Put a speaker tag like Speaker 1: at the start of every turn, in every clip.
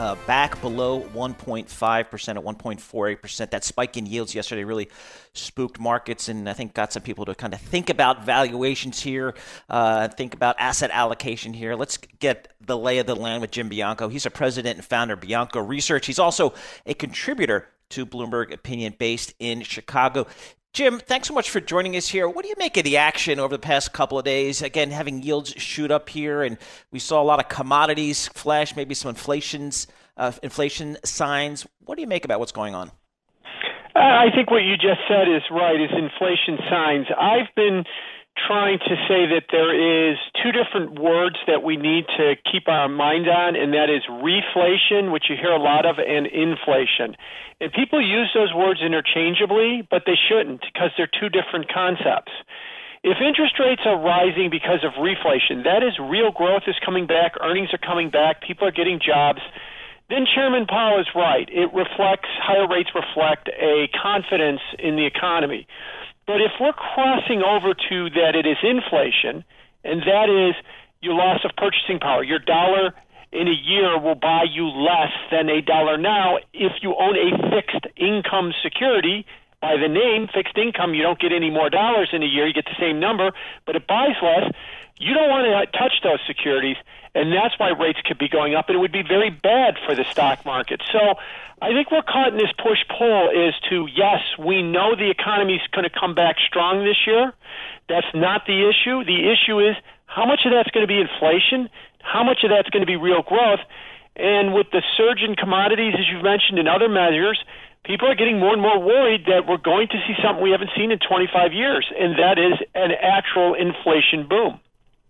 Speaker 1: uh, back below 1.5% at 1.48%. That spike in yields yesterday really spooked markets and I think got some people to kind of think about valuations here, uh, think about asset allocation here. Let's get the lay of the land with Jim Bianco. He's a president and founder of Bianco Research. He's also a contributor to Bloomberg Opinion based in Chicago. Jim, thanks so much for joining us here. What do you make of the action over the past couple of days? Again, having yields shoot up here, and we saw a lot of commodities flash, maybe some inflations, uh, inflation signs. What do you make about what's going on?
Speaker 2: I think what you just said is right. Is inflation signs? I've been trying to say that there is two different words that we need to keep our mind on, and that is reflation, which you hear a lot of, and inflation. And people use those words interchangeably, but they shouldn't because they're two different concepts. If interest rates are rising because of reflation, that is real growth is coming back, earnings are coming back, people are getting jobs, then Chairman Powell is right. It reflects, higher rates reflect a confidence in the economy. But if we're crossing over to that it is inflation, and that is your loss of purchasing power, your dollar in a year will buy you less than a dollar now if you own a fixed income security. By the name, fixed income, you don't get any more dollars in a year, you get the same number, but it buys less. You don't want to touch those securities, and that's why rates could be going up, and it would be very bad for the stock market. So I think we're caught in this push pull is to, yes, we know the economy is going to come back strong this year. That's not the issue. The issue is how much of that's going to be inflation, how much of that's going to be real growth. And with the surge in commodities, as you've mentioned, and other measures, people are getting more and more worried that we're going to see something we haven't seen in 25 years, and that is an actual inflation boom.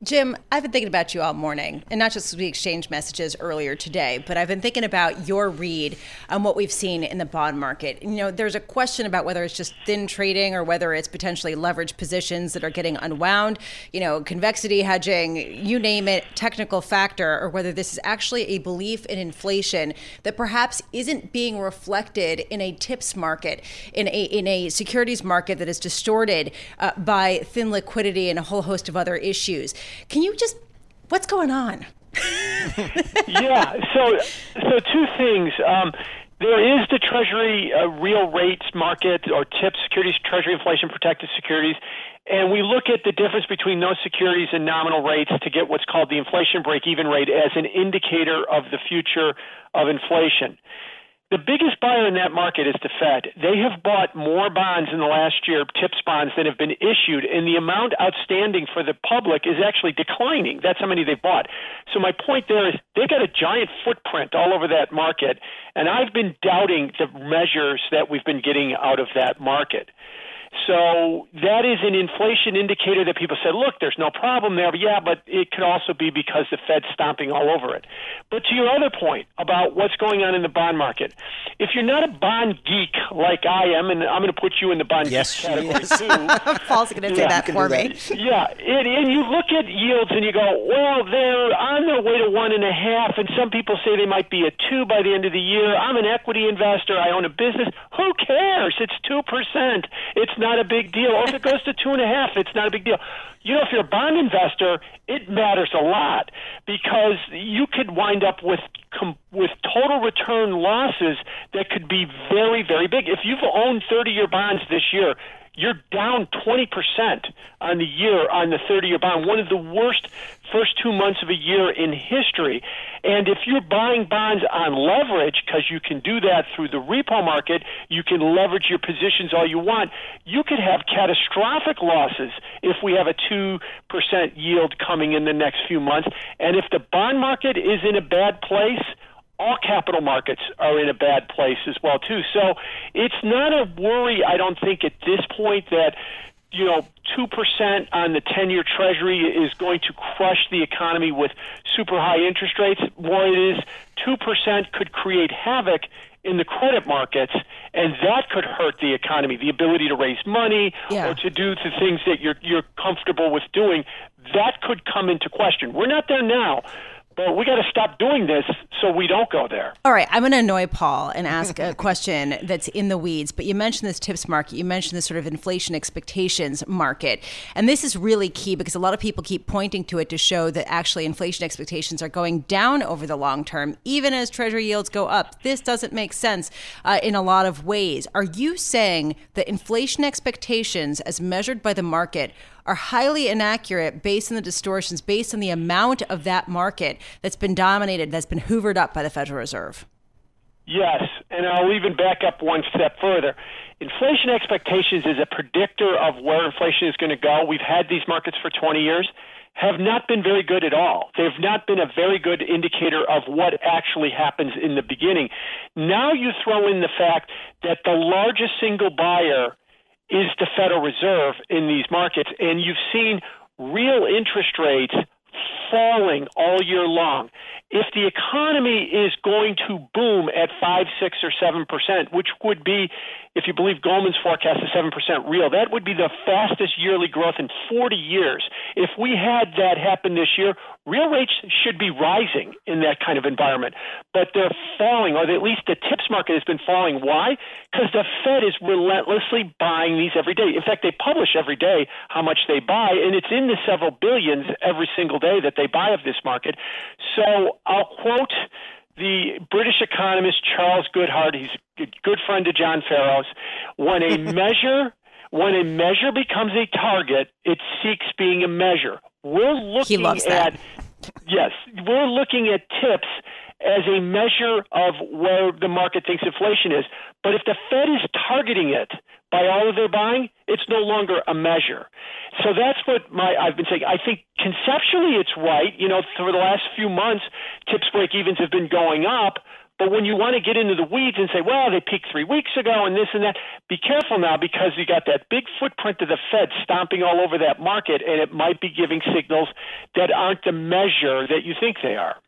Speaker 3: Jim, I've been thinking about you all morning, and not just as we exchanged messages earlier today, but I've been thinking about your read on what we've seen in the bond market. You know, there's a question about whether it's just thin trading or whether it's potentially leveraged positions that are getting unwound, you know, convexity hedging, you name it, technical factor, or whether this is actually a belief in inflation that perhaps isn't being reflected in a tips market, in a, in a securities market that is distorted uh, by thin liquidity and a whole host of other issues. Can you just, what's going on?
Speaker 2: yeah, so so two things. Um, there is the Treasury uh, real rates market or TIPS, securities, Treasury inflation protected securities, and we look at the difference between those securities and nominal rates to get what's called the inflation break even rate as an indicator of the future of inflation. The biggest buyer in that market is the Fed. They have bought more bonds in the last year, TIPS bonds, than have been issued, and the amount outstanding for the public is actually declining. That's how many they've bought. So my point there is they've got a giant footprint all over that market, and I've been doubting the measures that we've been getting out of that market. So that is an inflation indicator that people said, look, there's no problem there. But yeah, but it could also be because the Fed's stomping all over it. But to your other point about what's going on in the bond market, if you're not a bond geek like I am, and I'm going to put you in the bond
Speaker 1: yes,
Speaker 2: geek category
Speaker 3: too. Paul's going to say that for me.
Speaker 2: Yeah, and, and you look at yields and you go, well, they're on their way to one and a half, and some people say they might be a two by the end of the year. I'm an equity investor. I own a business. Who cares? It's two percent. It's not a big deal. Or if it goes to two and a half, it's not a big deal. You know, if you're a bond investor, it matters a lot because you could wind up with com- with total return losses that could be very, very big. If you've owned 30-year bonds this year, you're down 20% on the year on the 30 year bond, one of the worst first two months of a year in history. And if you're buying bonds on leverage, because you can do that through the repo market, you can leverage your positions all you want, you could have catastrophic losses if we have a 2% yield coming in the next few months. And if the bond market is in a bad place, all capital markets are in a bad place as well too. So it's not a worry I don't think at this point that you know, 2% on the 10 year Treasury is going to crush the economy with super high interest rates. More it is, 2% could create havoc in the credit markets, and that could hurt the economy. The ability to raise money yeah. or to do the things that you're, you're comfortable with doing, that could come into question. We're not there now, well, we got to stop doing this so we don't go there.
Speaker 3: All right, I'm going to annoy Paul and ask a question that's in the weeds. But you mentioned this tips market, you mentioned this sort of inflation expectations market, and this is really key because a lot of people keep pointing to it to show that actually inflation expectations are going down over the long term, even as Treasury yields go up. This doesn't make sense uh, in a lot of ways. Are you saying that inflation expectations, as measured by the market, are highly inaccurate based on the distortions, based on the amount of that market that's been dominated, that's been hoovered up by the Federal Reserve.
Speaker 2: Yes, and I'll even back up one step further. Inflation expectations is a predictor of where inflation is going to go. We've had these markets for 20 years, have not been very good at all. They've not been a very good indicator of what actually happens in the beginning. Now you throw in the fact that the largest single buyer is the Federal Reserve in these markets. And you've seen real interest rates falling all year long. If the economy is going to boom at 5, 6, or 7%, which would be if you believe Goldman's forecast is 7% real, that would be the fastest yearly growth in 40 years. If we had that happen this year, real rates should be rising in that kind of environment. But they're falling, or at least the tips market has been falling. Why? Because the Fed is relentlessly buying these every day. In fact, they publish every day how much they buy, and it's in the several billions every single day that they buy of this market. So I'll quote the British economist Charles Goodhart, he's a good friend of John Farrow's, when a measure when a measure becomes a target, it seeks being a measure. We're looking at yes, we're looking at tips as a measure of where the market thinks inflation is. But if the Fed is targeting it by all of their buying, it's no longer a measure. So that's what my I've been saying. I think conceptually it's right. You know, for the last few months, tips break evens have been going up. But when you want to get into the weeds and say, well, they peaked three weeks ago and this and that, be careful now because you got that big footprint of the Fed stomping all over that market, and it might be giving signals that aren't the measure that you think they are.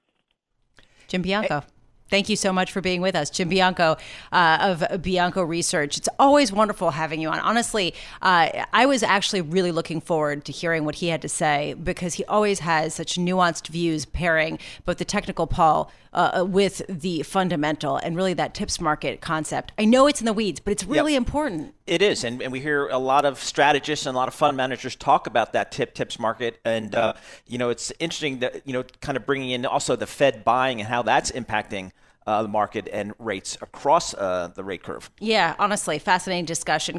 Speaker 3: Jim Bianco. Thank you so much for being with us, Jim Bianco uh, of Bianco Research. It's always wonderful having you on. Honestly, uh, I was actually really looking forward to hearing what he had to say because he always has such nuanced views pairing both the technical Paul uh, with the fundamental and really that tips market concept. I know it's in the weeds, but it's really yep. important.
Speaker 1: It is, and, and we hear a lot of strategists and a lot of fund managers talk about that tip tips market, and uh, you know it's interesting that you know kind of bringing in also the Fed buying and how that's impacting uh, the market and rates across uh, the rate curve.
Speaker 3: Yeah, honestly, fascinating discussion.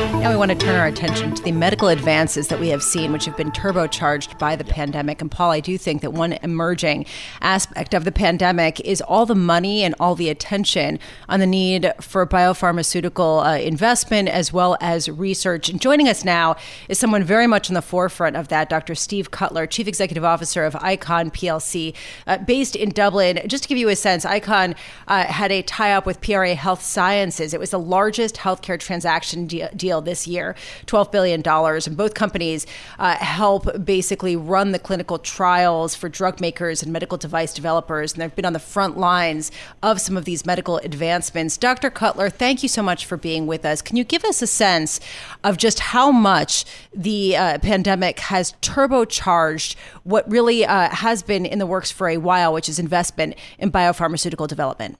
Speaker 3: Now we want to turn our attention to the medical advances that we have seen, which have been turbocharged by the pandemic. And Paul, I do think that one emerging aspect of the pandemic is all the money and all the attention on the need for biopharmaceutical uh, investment as well as research. And joining us now is someone very much in the forefront of that, Dr. Steve Cutler, Chief Executive Officer of Icon PLC, uh, based in Dublin. Just to give you a sense, Icon uh, had a tie up with PRA Health Sciences. It was the largest healthcare transaction de- deal this year, $12 billion. And both companies uh, help basically run the clinical trials for drug makers and medical device developers. And they've been on the front lines of some of these medical advancements. Dr. Cutler, thank you so much for being with us. Can you give us a sense of just how much the uh, pandemic has turbocharged what really uh, has been in the works for a while, which is investment in biopharmaceutical development?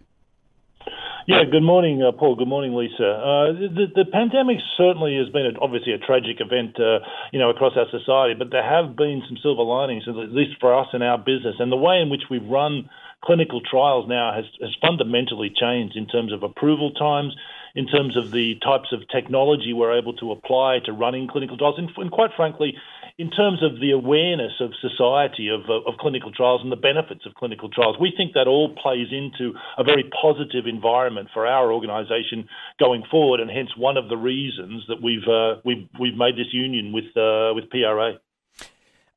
Speaker 4: Yeah, good morning, uh, Paul. Good morning, Lisa. Uh, the, the, pandemic certainly has been a, obviously a tragic event, uh, you know, across our society, but there have been some silver linings, at least for us in our business. And the way in which we've run clinical trials now has, has fundamentally changed in terms of approval times, in terms of the types of technology we're able to apply to running clinical trials, and, and quite frankly, in terms of the awareness of society of, of, clinical trials and the benefits of clinical trials, we think that all plays into a very positive environment for our organisation going forward, and hence one of the reasons that we've uh, we've we've made this union with uh, with PRA.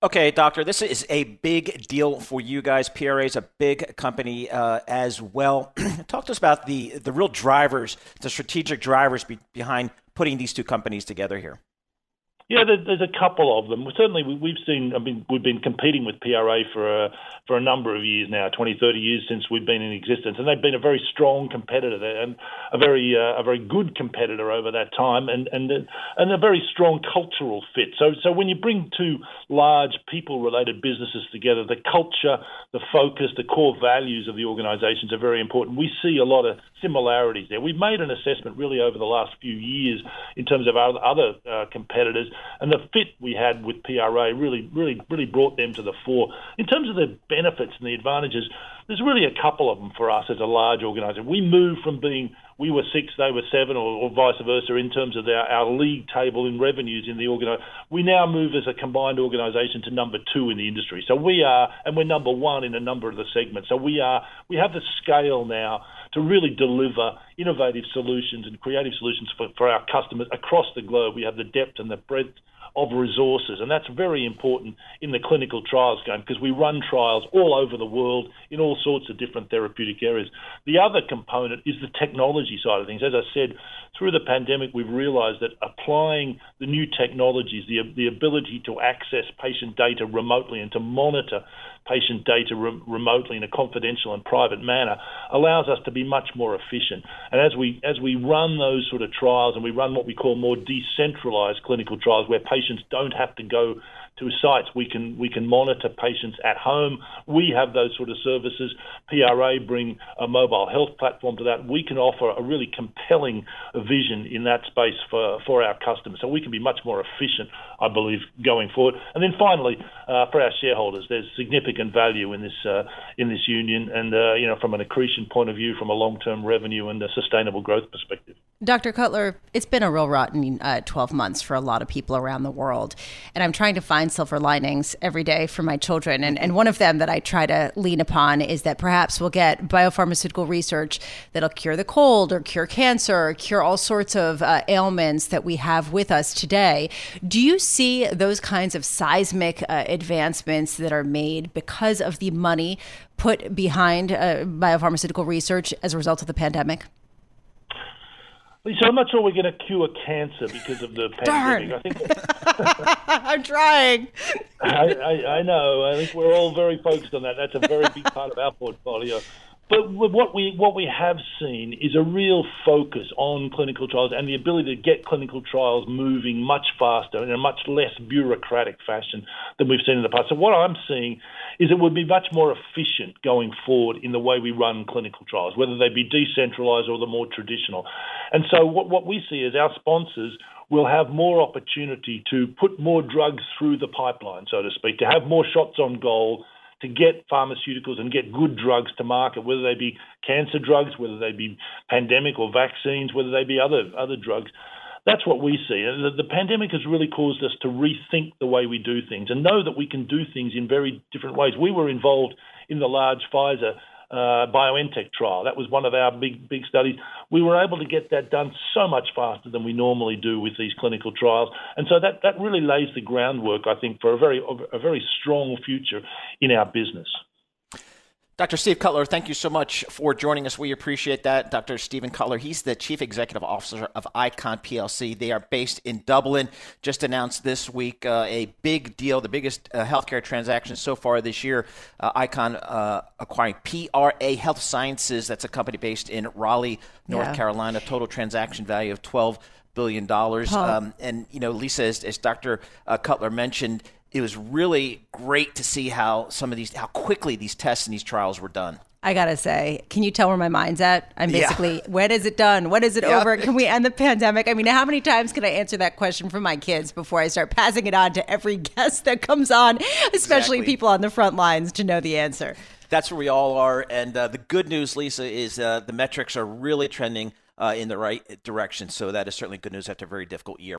Speaker 1: Okay, doctor, this is a big deal for you guys. PRA is a big company uh, as well. Talk to us about the the real drivers, the strategic drivers be, behind putting these two companies together here.
Speaker 4: Yeah, there's a couple of them. Certainly, we've seen. I mean, we've been competing with PRA for a, for a number of years now, 20, 30 years since we've been in existence, and they've been a very strong competitor and a very uh, a very good competitor over that time, and and and a very strong cultural fit. So so when you bring two large people-related businesses together, the culture, the focus, the core values of the organisations are very important. We see a lot of similarities there. We've made an assessment really over the last few years in terms of our other uh, competitors and the fit we had with PRA really, really, really brought them to the fore. In terms of the benefits and the advantages, there's really a couple of them for us as a large organisation. We moved from being we were six, they were seven, or, or vice versa in terms of our, our league table in revenues in the organisation. We now move as a combined organisation to number two in the industry. So we are, and we're number one in a number of the segments. So we are, we have the scale now to really deliver innovative solutions and creative solutions for, for our customers across the globe. We have the depth and the breadth of resources. And that's very important in the clinical trials game because we run trials all over the world in all sorts of different therapeutic areas. The other component is the technology side of things. As I said, through the pandemic, we've realized that applying the new technologies, the, the ability to access patient data remotely and to monitor patient data re- remotely in a confidential and private manner allows us to be much more efficient. And as we as we run those sort of trials and we run what we call more decentralized clinical trials where patients don't have to go to sites. We can we can monitor patients at home. We have those sort of services. PRA bring a mobile health platform to that. We can offer a really compelling vision in that space for for our customers. So we can be much more efficient, I believe, going forward. And then finally, uh, for our shareholders, there's significant value in this uh, in this union, and uh, you know from an accretion point of view, from a long-term revenue and a sustainable growth perspective.
Speaker 3: Dr. Cutler, it's been a real rotten uh, 12 months for a lot of people around the world, and I'm trying to find find silver linings every day for my children. And, and one of them that I try to lean upon is that perhaps we'll get biopharmaceutical research that'll cure the cold or cure cancer or cure all sorts of uh, ailments that we have with us today. Do you see those kinds of seismic uh, advancements that are made because of the money put behind uh, biopharmaceutical research as a result of the pandemic?
Speaker 4: Lisa, I'm not sure we're going to cure cancer because of the
Speaker 3: pandemic.
Speaker 4: Darn.
Speaker 3: I think I'm trying.
Speaker 4: I, I, I, know. I think we're all very focused on that. That's a very big part of our portfolio. But what we what we have seen is a real focus on clinical trials and the ability to get clinical trials moving much faster in a much less bureaucratic fashion than we've seen in the past. So what I'm seeing is it would be much more efficient going forward in the way we run clinical trials, whether they be decentralized or the more traditional. And so what, what we see is our sponsors will have more opportunity to put more drugs through the pipeline, so to speak, to have more shots on goal to get pharmaceuticals and get good drugs to market, whether they be cancer drugs, whether they be pandemic or vaccines, whether they be other other drugs. That's what we see. The, the pandemic has really caused us to rethink the way we do things and know that we can do things in very different ways. We were involved in the large Pfizer uh, BioNTech trial. That was one of our big big studies. We were able to get that done so much faster than we normally do with these clinical trials, and so that, that really lays the groundwork, I think, for a very a very strong future in our business.
Speaker 1: Dr. Steve Cutler, thank you so much for joining us. We appreciate that. Dr. Stephen Cutler, he's the Chief Executive Officer of Icon PLC. They are based in Dublin. Just announced this week uh, a big deal, the biggest uh, healthcare transaction so far this year. Uh, Icon uh, acquiring PRA Health Sciences. That's a company based in Raleigh, North yeah. Carolina. Total transaction value of 12 billion dollars. Um, and you know, Lisa, as, as Dr. Uh, Cutler mentioned, it was really great to see how some of these, how quickly these tests and these trials were done.
Speaker 3: I gotta say, can you tell where my mind's at? I'm basically, yeah. when is it done? When is it yep. over? Can we end the pandemic? I mean, how many times can I answer that question for my kids before I start passing it on to every guest that comes on, especially exactly. people on the front lines to know the answer?
Speaker 1: That's where we all are. And uh, the good news, Lisa, is uh, the metrics are really trending uh, in the right direction. So that is certainly good news after a very difficult year.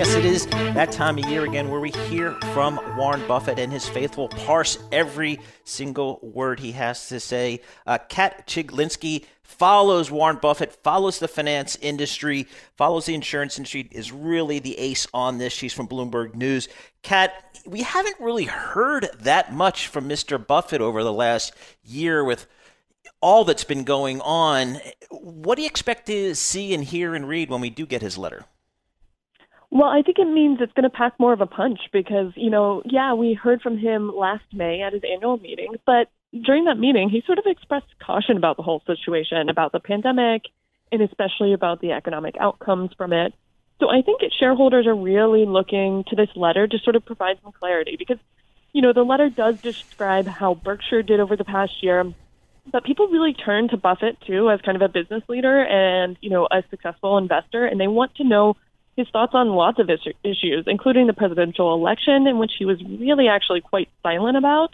Speaker 1: Yes, it is that time of year again where we hear from Warren Buffett and his faithful parse every single word he has to say. Uh, Kat Chiglinsky follows Warren Buffett, follows the finance industry, follows the insurance industry, is really the ace on this. She's from Bloomberg News. Kat, we haven't really heard that much from Mr. Buffett over the last year with all that's been going on. What do you expect to see and hear and read when we do get his letter?
Speaker 5: Well, I think it means it's going to pack more of a punch because, you know, yeah, we heard from him last May at his annual meeting, but during that meeting, he sort of expressed caution about the whole situation, about the pandemic, and especially about the economic outcomes from it. So I think shareholders are really looking to this letter to sort of provide some clarity because, you know, the letter does describe how Berkshire did over the past year, but people really turn to Buffett too as kind of a business leader and, you know, a successful investor, and they want to know his thoughts on lots of issues, including the presidential election, in which he was really actually quite silent about,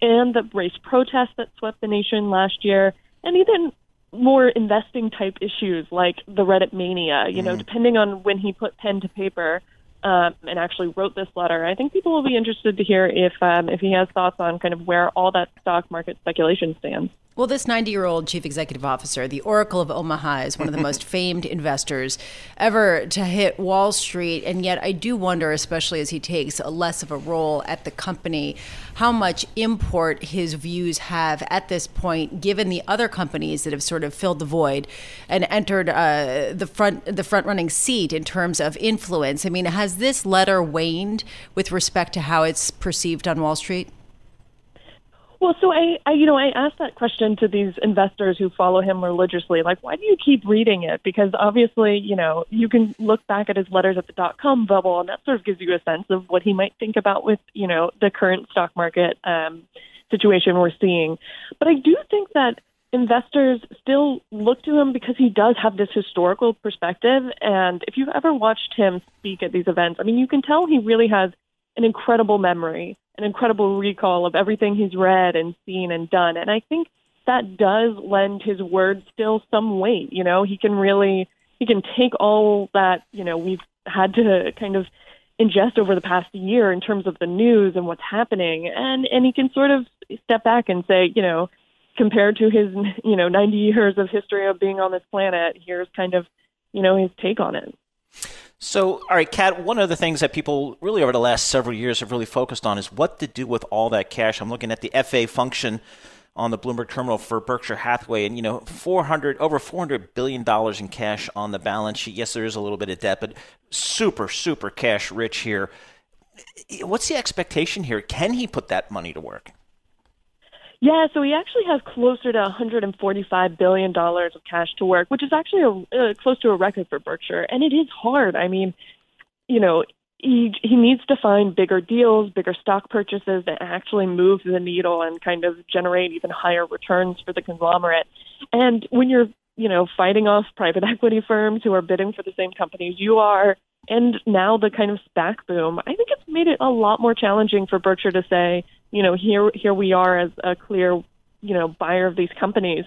Speaker 5: and the race protests that swept the nation last year, and even more investing type issues like the Reddit mania. You know, mm-hmm. depending on when he put pen to paper um, and actually wrote this letter, I think people will be interested to hear if um, if he has thoughts on kind of where all that stock market speculation stands.
Speaker 3: Well, this 90 year old chief executive officer, the Oracle of Omaha, is one of the most famed investors ever to hit Wall Street. And yet, I do wonder, especially as he takes a less of a role at the company, how much import his views have at this point, given the other companies that have sort of filled the void and entered uh, the front the front running seat in terms of influence. I mean, has this letter waned with respect to how it's perceived on Wall Street?
Speaker 5: Well, so I, I, you know, I asked that question to these investors who follow him religiously. Like, why do you keep reading it? Because obviously, you know, you can look back at his letters at the dot com bubble, and that sort of gives you a sense of what he might think about with, you know, the current stock market um, situation we're seeing. But I do think that investors still look to him because he does have this historical perspective. And if you've ever watched him speak at these events, I mean, you can tell he really has an incredible memory an incredible recall of everything he's read and seen and done. And I think that does lend his words still some weight. You know, he can really he can take all that you know we've had to kind of ingest over the past year in terms of the news and what's happening, and and he can sort of step back and say, you know, compared to his you know 90 years of history of being on this planet, here's kind of you know his take on it.
Speaker 1: So, all right, Kat, one of the things that people really over the last several years have really focused on is what to do with all that cash. I'm looking at the FA function on the Bloomberg terminal for Berkshire Hathaway, and you know, 400 over 400 billion dollars in cash on the balance sheet. Yes, there is a little bit of debt, but super, super cash rich here. What's the expectation here? Can he put that money to work?
Speaker 5: Yeah, so he actually has closer to 145 billion dollars of cash to work, which is actually a, uh, close to a record for Berkshire, and it is hard. I mean, you know, he he needs to find bigger deals, bigger stock purchases that actually move the needle and kind of generate even higher returns for the conglomerate. And when you're you know fighting off private equity firms who are bidding for the same companies you are, and now the kind of SPAC boom, I think it's made it a lot more challenging for Berkshire to say you know, here here we are as a clear, you know, buyer of these companies.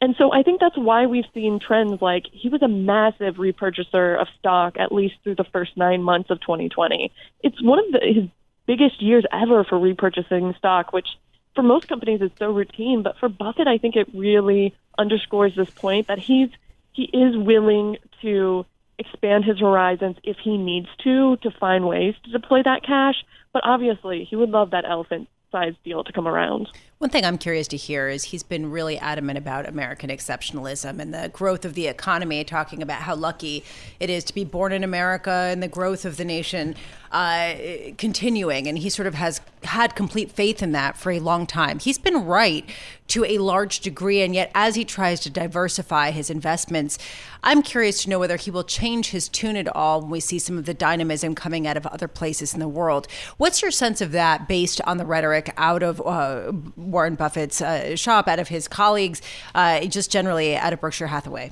Speaker 5: And so I think that's why we've seen trends like he was a massive repurchaser of stock at least through the first nine months of 2020. It's one of the, his biggest years ever for repurchasing stock, which for most companies is so routine. But for Buffett, I think it really underscores this point that he's he is willing to expand his horizons if he needs to to find ways to deploy that cash. But obviously, he would love that elephant sized deal to come around.
Speaker 3: One thing I'm curious to hear is he's been really adamant about American exceptionalism and the growth of the economy, talking about how lucky it is to be born in America and the growth of the nation uh, continuing. And he sort of has had complete faith in that for a long time. He's been right to a large degree, and yet as he tries to diversify his investments, I'm curious to know whether he will change his tune at all when we see some of the dynamism coming out of other places in the world. What's your sense of that based on the rhetoric out of uh, Warren Buffett's uh, shop, out of his colleagues, uh, just generally out of Berkshire Hathaway?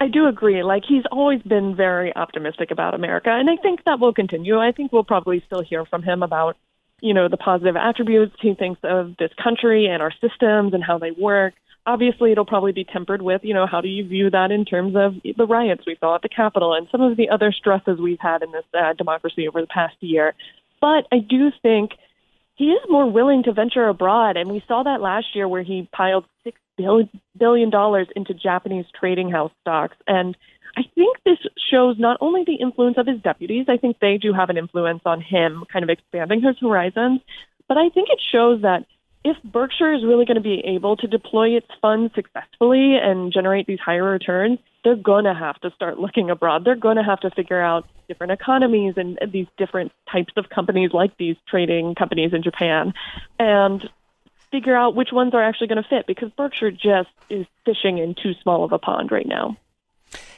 Speaker 5: I do agree. Like he's always been very optimistic about America, and I think that will continue. I think we'll probably still hear from him about, you know, the positive attributes he thinks of this country and our systems and how they work. Obviously, it'll probably be tempered with, you know, how do you view that in terms of the riots we saw at the Capitol and some of the other stresses we've had in this uh, democracy over the past year. But I do think he is more willing to venture abroad, and we saw that last year where he piled six billion dollars into Japanese trading house stocks. And I think this shows not only the influence of his deputies, I think they do have an influence on him, kind of expanding his horizons, but I think it shows that if Berkshire is really going to be able to deploy its funds successfully and generate these higher returns, they're going to have to start looking abroad. They're going to have to figure out different economies and these different types of companies like these trading companies in Japan and figure out which ones are actually going to fit because Berkshire just is fishing in too small of a pond right now.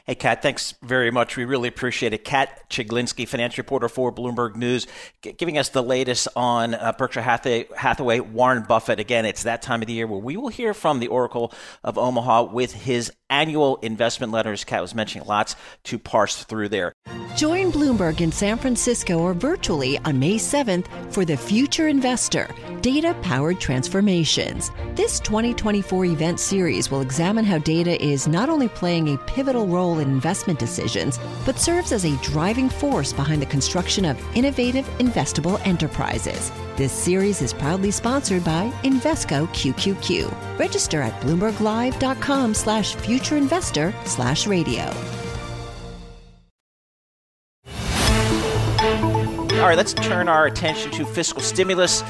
Speaker 1: Hey, Kat, thanks very much. We really appreciate it. Kat Chiglinsky, finance reporter for Bloomberg News, g- giving us the latest on uh, Berkshire Hathaway, Hathaway, Warren Buffett. Again, it's that time of the year where we will hear from the Oracle of Omaha with his annual investment letters. Kat was mentioning lots to parse through there.
Speaker 6: Join Bloomberg in San Francisco or virtually on May 7th for The Future Investor Data Powered Transformations. This 2024 event series will examine how data is not only playing a pivotal role in investment decisions, but serves as a driving force behind the construction of innovative, investable enterprises. This series is proudly sponsored by Invesco QQQ. Register at bloomberglive.com slash futureinvestor slash radio.
Speaker 1: All right, let's turn our attention to fiscal stimulus.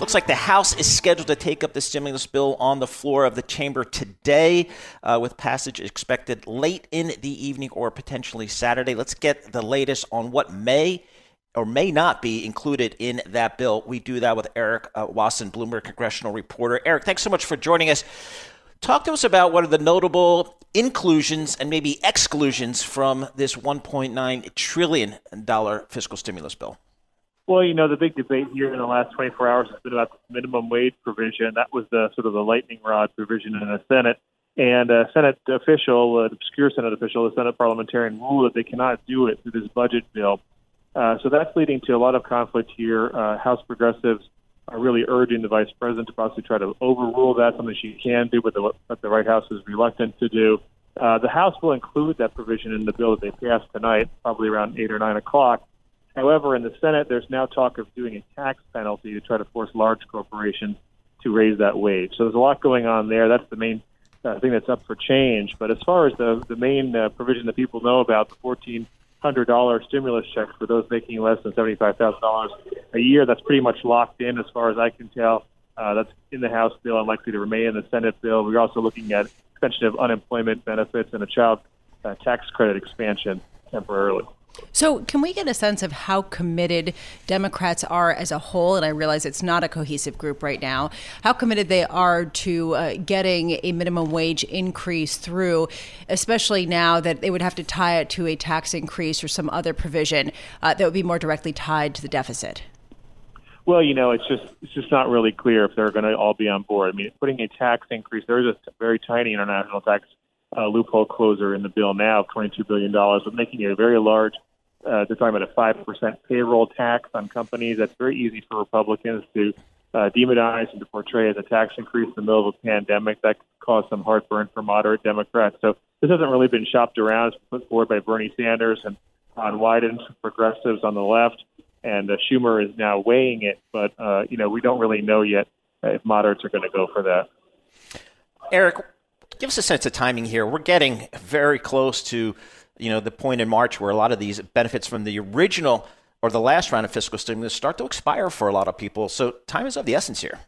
Speaker 1: Looks like the House is scheduled to take up the stimulus bill on the floor of the chamber today, uh, with passage expected late in the evening or potentially Saturday. Let's get the latest on what may or may not be included in that bill. We do that with Erik uh, Wasson, Bloomberg congressional reporter. Erik, thanks so much for joining us. Talk to us about what are the notable inclusions and maybe exclusions from this $1.9 trillion fiscal stimulus bill.
Speaker 7: Well, you know, the big debate here in the last 24 hours has been about the minimum wage provision. That was the sort of the lightning rod provision in the Senate. And a Senate official, an obscure Senate official, the Senate parliamentarian, ruled that they cannot do it through this budget bill. Uh, so that's leading to a lot of conflict here. Uh, House progressives are really urging the vice president to possibly try to overrule that, something she can do, but the, but the White House is reluctant to do. Uh, the House will include that provision in the bill that they passed tonight, probably around 8 or 9 o'clock. However, in the Senate, there's now talk of doing a tax penalty to try to force large corporations to raise that wage. So there's a lot going on there. That's the main uh, thing that's up for change. But as far as the the main uh, provision that people know about, the fourteen hundred dollar stimulus check for those making less than seventy five thousand dollars a year, that's pretty much locked in as far as I can tell. Uh, that's in the House bill and likely to remain in the Senate bill. We're also looking at extension of unemployment benefits and a child uh, tax credit expansion temporarily.
Speaker 3: So, can we get a sense of how committed Democrats are as a whole? And I realize it's not a cohesive group right now. How committed they are to uh, getting a minimum wage increase through, especially now that they would have to tie it to a tax increase or some other provision uh, that would be more directly tied to the deficit.
Speaker 7: Well, you know, it's just it's just not really clear if they're going to all be on board. I mean, putting a tax increase, there is a very tiny international tax uh, loophole closer in the bill now of $22 billion, but making it a very large, uh, they're talking about a 5% payroll tax on companies. That's very easy for Republicans to uh, demonize and to portray as a tax increase in the middle of a pandemic. That caused some heartburn for moderate Democrats. So this hasn't really been shopped around. It's put forward by Bernie Sanders and Ron Wyden, progressives on the left. And uh, Schumer is now weighing it, but, uh, you know, we don't really know yet if moderates are going to go for that.
Speaker 1: Erik, give us a sense of timing here. We're getting very close to, you know, the point in March where a lot of these benefits from the original or the last round of fiscal stimulus start to expire for a lot of people. So time is of the essence here.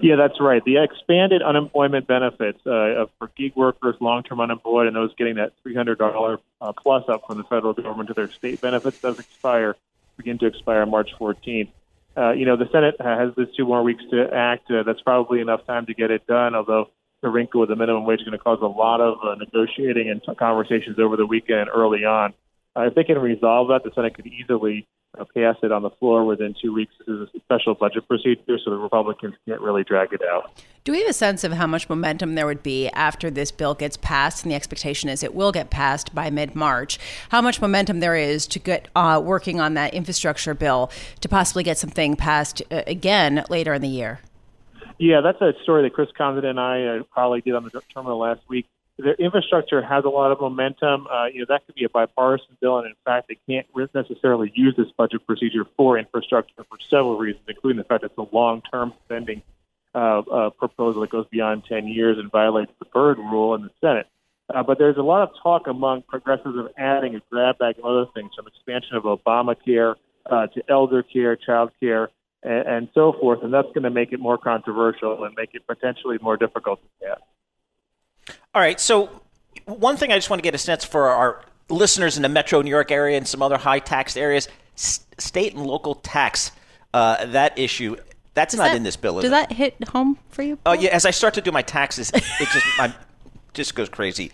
Speaker 7: Yeah, that's right. The expanded unemployment benefits uh, for gig workers, long-term unemployed, and those getting that $300 uh, plus up from the federal government to their state benefits does expire, begin to expire March 14th. Uh, you know, the Senate has this two more weeks to act. Uh, that's probably enough time to get it done, although the wrinkle with the minimum wage is going to cause a lot of uh, negotiating and conversations over the weekend early on. Uh, if they can resolve that, the Senate could easily uh, pass it on the floor within two weeks. This is a special budget procedure, so the Republicans can't really drag it out.
Speaker 3: Do we have a sense of how much momentum there would be after this bill gets passed? And the expectation is it will get passed by mid March. How much momentum there is to get uh, working on that infrastructure bill to possibly get something passed uh, again later in the year?
Speaker 7: Yeah, that's a story that Chris Condon and I uh, probably did on the terminal last week the infrastructure has a lot of momentum. Uh, you know, that could be a bipartisan bill, and in fact, they can't necessarily use this budget procedure for infrastructure for several reasons, including the fact that it's a long-term spending uh, uh, proposal that goes beyond 10 years and violates the Byrd rule in the Senate. Uh, but there's a lot of talk among progressives of adding a grab bag of other things, from expansion of Obamacare uh, to elder care, child care, and, and so forth, and that's going to make it more controversial and make it potentially more difficult to pass.
Speaker 1: All right. So, one thing I just want to get a sense for our listeners in the metro New York area and some other high taxed areas state and local tax, uh, that issue. That's does not
Speaker 3: that,
Speaker 1: in this bill.
Speaker 3: does
Speaker 1: it?
Speaker 3: that hit home for you?
Speaker 1: Oh uh, yeah. As I start to do my taxes, it just my, just goes crazy.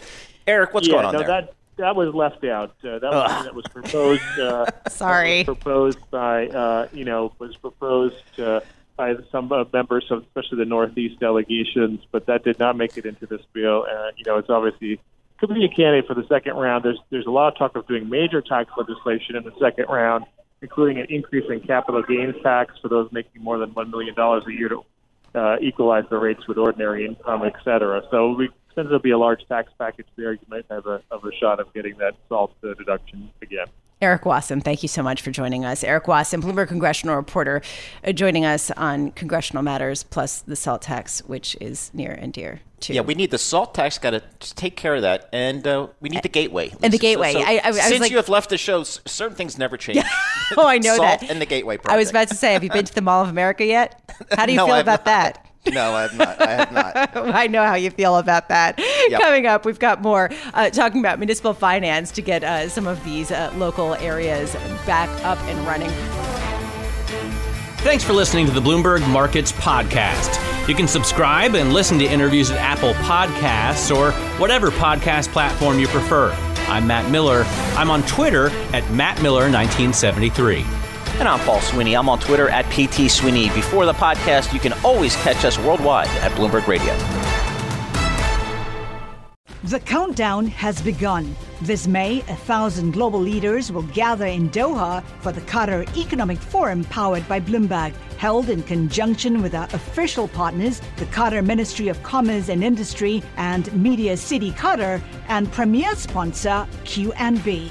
Speaker 1: Erik, what's
Speaker 7: yeah,
Speaker 1: going on
Speaker 7: no,
Speaker 1: there?
Speaker 7: That, that was left out. Uh, that, was, that was proposed. Uh,
Speaker 3: Sorry.
Speaker 7: Was proposed by uh, you know was proposed uh, by some uh, members of especially the Northeast delegations, but that did not make it into this bill. And you know, it's obviously could be a candidate for the second round. There's there's a lot of talk of doing major tax legislation in the second round, including an increase in capital gains tax for those making more than one million dollars a year to uh, equalize the rates with ordinary income, et cetera. So we since there'll be a large tax package there, you might have a, have a shot of getting that SALT deduction again.
Speaker 3: Erik Wasson, thank you so much for joining us. Erik Wasson, Bloomberg congressional reporter, uh, joining us on congressional matters plus the SALT tax, which is near and dear to.
Speaker 1: Yeah, we need the SALT tax. Got to take care of that, and uh, we need the gateway.
Speaker 3: And the gateway.
Speaker 1: So, so
Speaker 3: I, I, I
Speaker 1: since
Speaker 3: like,
Speaker 1: you have left the show, certain things never change.
Speaker 3: oh, I know
Speaker 1: SALT
Speaker 3: that.
Speaker 1: And the gateway. Project.
Speaker 3: I was about to say, have you been to the Mall of America yet? How do you
Speaker 1: no,
Speaker 3: feel
Speaker 1: I've
Speaker 3: about
Speaker 1: not.
Speaker 3: that?
Speaker 1: No, I have not. I have not.
Speaker 3: I know how you feel about that.
Speaker 1: Yep.
Speaker 3: Coming up, we've got more uh, talking about municipal finance to get uh, some of these uh, local areas back up and running.
Speaker 8: Thanks for listening to the Bloomberg Markets Podcast. You can subscribe and listen to interviews at Apple Podcasts or whatever podcast platform you prefer. I'm Matt Miller. I'm on Twitter at MattMiller1973.
Speaker 1: And I'm Paul Sweeney. I'm on Twitter at PT Sweeney. Before the podcast, you can always catch us worldwide at Bloomberg Radio.
Speaker 9: The countdown has begun. This May, a thousand global leaders will gather in Doha for the Qatar Economic Forum powered by Bloomberg, held in conjunction with our official partners, the Qatar Ministry of Commerce and Industry and Media City Qatar, and premier sponsor QNB.